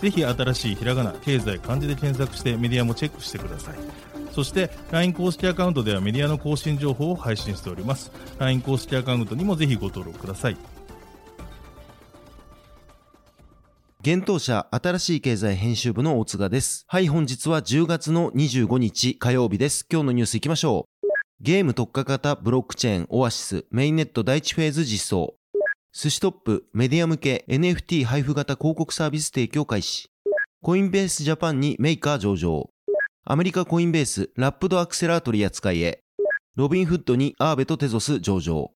ぜひ新しいひらがな経済漢字で検索してメディアもチェックしてくださいそして LINE 公式アカウントではメディアの更新情報を配信しております LINE 公式アカウントにもぜひご登録ください現当社新しい経済編集部の大津賀です。はい、本日は10月の25日火曜日です。今日のニュース行きましょう。ゲーム特化型ブロックチェーンオアシスメインネット第1フェーズ実装。寿司トップメディア向け NFT 配布型広告サービス提供開始。コインベースジャパンにメーカー上場。アメリカコインベースラップドアクセラー取扱いへ。ロビンフッドにアーベとテゾス上場。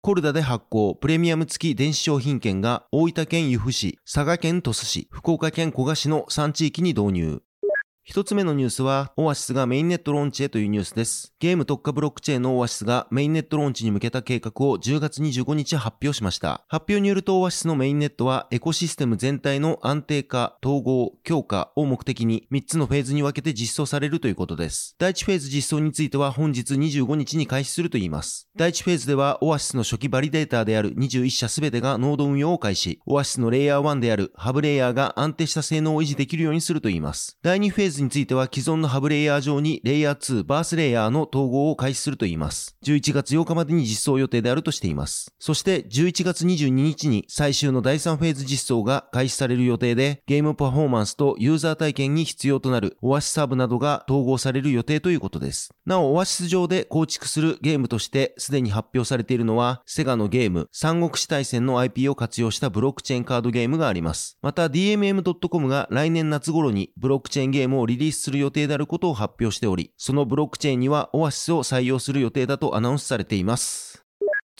コルダで発行プレミアム付き電子商品券が大分県由布市、佐賀県鳥栖市、福岡県古賀市の3地域に導入。一つ目のニュースは、オアシスがメインネットローンチへというニュースです。ゲーム特化ブロックチェーンのオアシスがメインネットローンチに向けた計画を10月25日発表しました。発表によるとオアシスのメインネットはエコシステム全体の安定化、統合、強化を目的に3つのフェーズに分けて実装されるということです。第1フェーズ実装については本日25日に開始するといいます。第1フェーズではオアシスの初期バリデーターである21社すべてがノード運用を開始。オアシスのレイヤー1であるハブレイヤーが安定した性能を維持できるようにするといいます。第2フェーズについては既存のハブレイヤー上にレイヤー2バースレイヤーの統合を開始するといいます。11月8日までに実装予定であるとしています。そして11月22日に最終の第3フェーズ実装が開始される予定で、ゲームパフォーマンスとユーザー体験に必要となるオアシスサーブなどが統合される予定ということです。なお、オアシス上で構築するゲームとしてすでに発表されているのは、セガのゲーム、三国志大戦の IP を活用したブロックチェーンカードゲームがあります。また DMM.com が来年夏頃にブロックチェーンゲームをリリースする予定であることを発表しており、そのブロックチェーンにはオアシスを採用する予定だとアナウンスされています。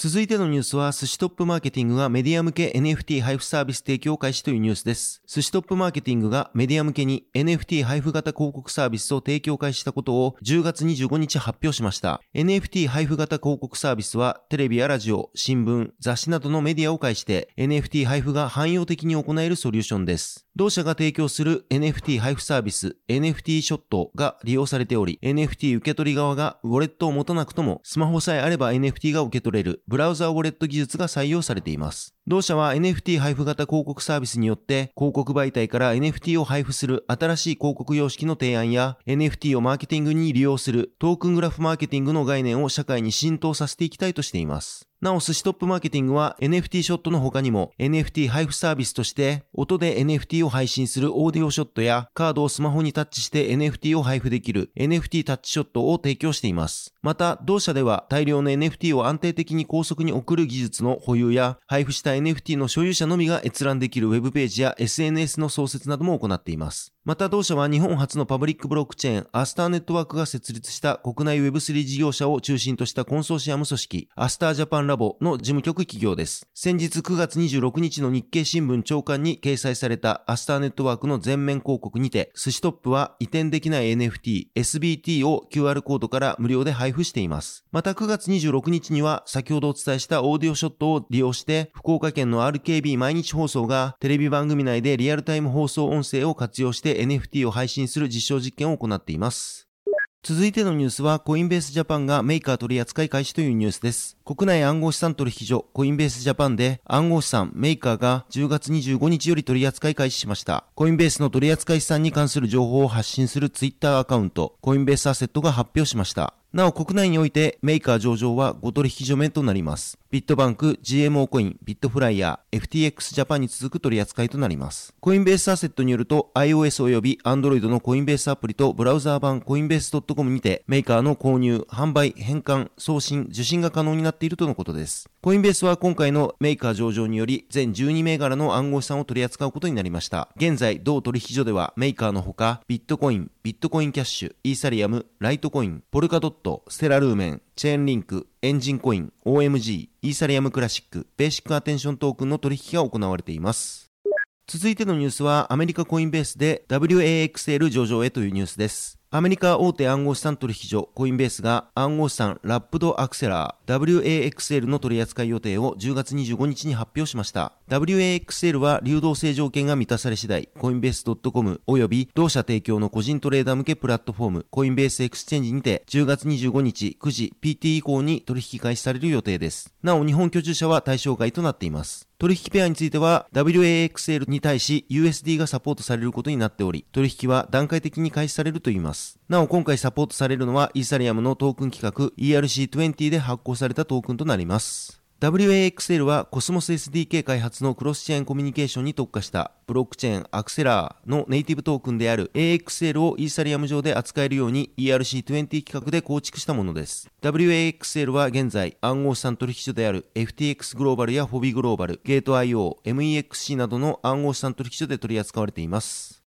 続いてのニュースは、寿司トップマーケティングがメディア向け NFT 配布サービス提供開始というニュースです。寿司トップマーケティングがメディア向けに NFT 配布型広告サービスを提供開始したことを10月25日発表しました。NFT 配布型広告サービスは、テレビやラジオ、新聞、雑誌などのメディアを介して NFT 配布が汎用的に行えるソリューションです。同社が提供する NFT 配布サービス NFT ショットが利用されており、NFT 受け取り側がウォレットを持たなくともスマホさえあれば NFT が受け取れるブラウザウォレット技術が採用されています。同社は NFT 配布型広告サービスによって広告媒体から NFT を配布する新しい広告様式の提案や NFT をマーケティングに利用するトークングラフマーケティングの概念を社会に浸透させていきたいとしています。なお、寿司トップマーケティングは NFT ショットの他にも NFT 配布サービスとして音で NFT を配信するオーディオショットやカードをスマホにタッチして NFT を配布できる NFT タッチショットを提供しています。また、同社では大量の NFT を安定的に高速に送る技術の保有や配布した NFT の所有者のみが閲覧できるウェブページや SNS の創設なども行っています。また同社は日本初のパブリックブロックチェーンアスターネットワークが設立した国内 Web3 事業者を中心としたコンソーシアム組織アスタージャパンラボの事務局企業です。先日9月26日の日経新聞長官に掲載されたアスターネットワークの全面広告にて寿司トップは移転できない NFT SBT を QR コードから無料で配布しています。また9月26日には先ほどお伝えしたオーディオショットを利用して福岡県の RKB 毎日放送がテレビ番組内でリアルタイム放送音声を活用して NFT を配信する実証実験を行っています。続いてのニュースは、コインベースジャパンがメーカー取扱い開始というニュースです。国内暗号資産取引所、コインベースジャパンで暗号資産メーカーが10月25日より取扱い開始しました。コインベースの取扱い資産に関する情報を発信するツイッターアカウント、コインベースアセットが発表しました。なお国内においてメーカー上場は5取引所目となります。ビットバンク、GMO コイン、ビットフライヤー、FTX ジャパンに続く取り扱いとなります。コインベースアセットによると iOS 及び Android のコインベースアプリとブラウザー版コインベース .com にてメーカーの購入、販売、返還、送信、受信が可能になっているとのことです。コインベースは今回のメーカー上場により全12銘柄の暗号資産を取り扱うことになりました。現在、同取引所ではメーカーのほかビットコイン、ビットコインキャッシュ、イーサリアム、ライトコイン、ポルカドット、ステラルーメン、チェーンリンク、エンジンコイン、OMG、イーサリアムクラシック、ベーシックアテンショントークンの取引が行われています。続いてのニュースはアメリカコインベースで WAXL 上場へというニュースです。アメリカ大手暗号資産取引所コインベースが暗号資産ラップドアクセラー WAXL の取扱い予定を10月25日に発表しました。WAXL は流動性条件が満たされ次第、コインベース .com 及び同社提供の個人トレーダー向けプラットフォームコインベースエクスチェンジにて10月25日9時 PT 以降に取引開始される予定です。なお日本居住者は対象外となっています。取引ペアについては WAXL に対し USD がサポートされることになっており、取引は段階的に開始されるといいます。なお今回サポートされるのはイーサリアムのトークン規格 ERC20 で発行されたトークンとなります。WAXL はコスモス SDK 開発のクロスチェーンコミュニケーションに特化したブロックチェーンアクセラーのネイティブトークンである AXL をイーサリアム上で扱えるように ERC20 規格で構築したものです。WAXL は現在暗号資産取引所である FTX グローバルやフォビグローバル、ゲート IO、MEXC などの暗号資産取引所で取り扱われています。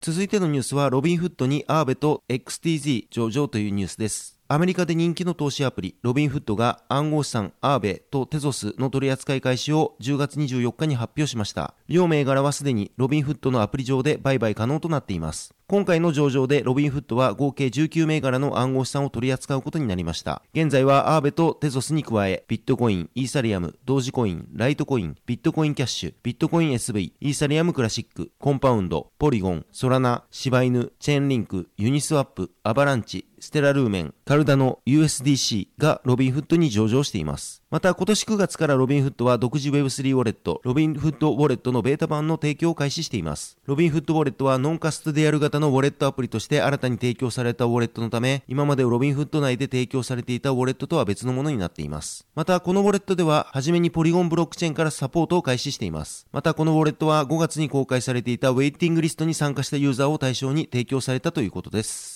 続いてのニュースはロビンフッドにアーベと XTZ 上場というニュースです。アメリカで人気の投資アプリ、ロビンフッドが暗号資産アーベとテゾスの取り扱い開始を10月24日に発表しました。両銘柄はすでにロビンフッドのアプリ上で売買可能となっています。今回の上場でロビンフッドは合計19銘柄の暗号資産を取り扱うことになりました。現在はアーベとテゾスに加え、ビットコイン、イーサリアム、ドージコイン、ライトコイン、ビットコインキャッシュ、ビットコイン SV、イーサリアムクラシック、コンパウンド、ポリゴン、ソラナ、柴犬、チェーンリンク、ユニスワップ、アバランチ、ステラルーメン、カルダノ、USDC がロビンフットに上場しています。また今年9月からロビンフッドは独自 Web3 ウォレット、ロビンフッドウォレットのベータ版の提供を開始しています。ロビンフッドウォレットはノンカストディアル型のウォレットアプリとして新たに提供されたウォレットのため、今までロビンフッド内で提供されていたウォレットとは別のものになっています。またこのウォレットでは、はじめにポリゴンブロックチェーンからサポートを開始しています。またこのウォレットは5月に公開されていたウェイティングリストに参加したユーザーを対象に提供されたということです。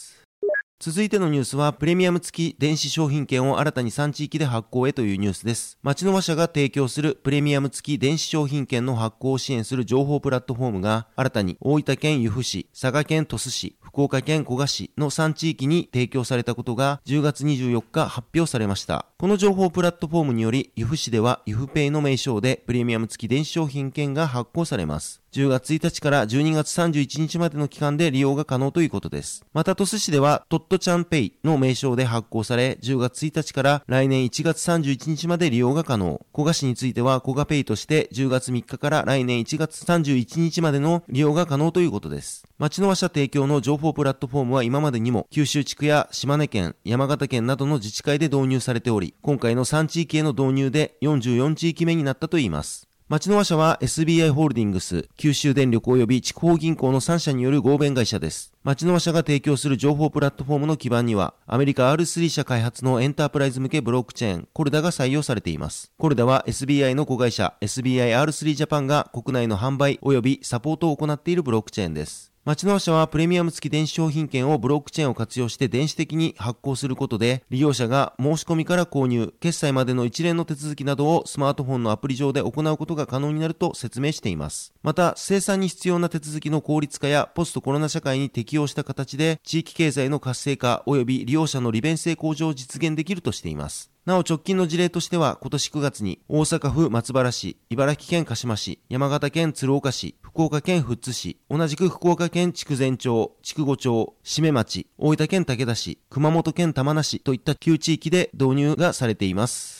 続いてのニュースは、プレミアム付き電子商品券を新たに3地域で発行へというニュースです。町の和社が提供するプレミアム付き電子商品券の発行を支援する情報プラットフォームが、新たに大分県由布市、佐賀県鳥栖市、福岡県古賀市の3地域に提供されたことが10月24日発表されました。この情報プラットフォームにより、由布市では由布ペイの名称でプレミアム付き電子商品券が発行されます。10月1日から12月31日までの期間で利用が可能ということです。また、鳥栖市では、トットちゃんペイの名称で発行され、10月1日から来年1月31日まで利用が可能。古賀市については、古賀ペイとして10月3日から来年1月31日までの利用が可能ということです。町の和社提供の情報プラットフォームは今までにも、九州地区や島根県、山形県などの自治会で導入されており、今回の3地域への導入で44地域目になったといいます。町の和社は SBI ホールディングス、九州電力及び地方銀行の3社による合弁会社です。町の和社が提供する情報プラットフォームの基盤には、アメリカ R3 社開発のエンタープライズ向けブロックチェーン、コルダが採用されています。コルダは SBI の子会社 SBIR3 ジャパンが国内の販売及びサポートを行っているブロックチェーンです。町の社はプレミアム付き電子商品券をブロックチェーンを活用して電子的に発行することで、利用者が申し込みから購入、決済までの一連の手続きなどをスマートフォンのアプリ上で行うことが可能になると説明しています。また、生産に必要な手続きの効率化やポストコロナ社会に適応した形で、地域経済の活性化及び利用者の利便性向上を実現できるとしています。なお直近の事例としては今年9月に大阪府松原市、茨城県鹿島市、山形県鶴岡市、福岡県富津市、同じく福岡県筑前町、筑後町、締め町、大分県武田市、熊本県玉名市といった旧地域で導入がされています。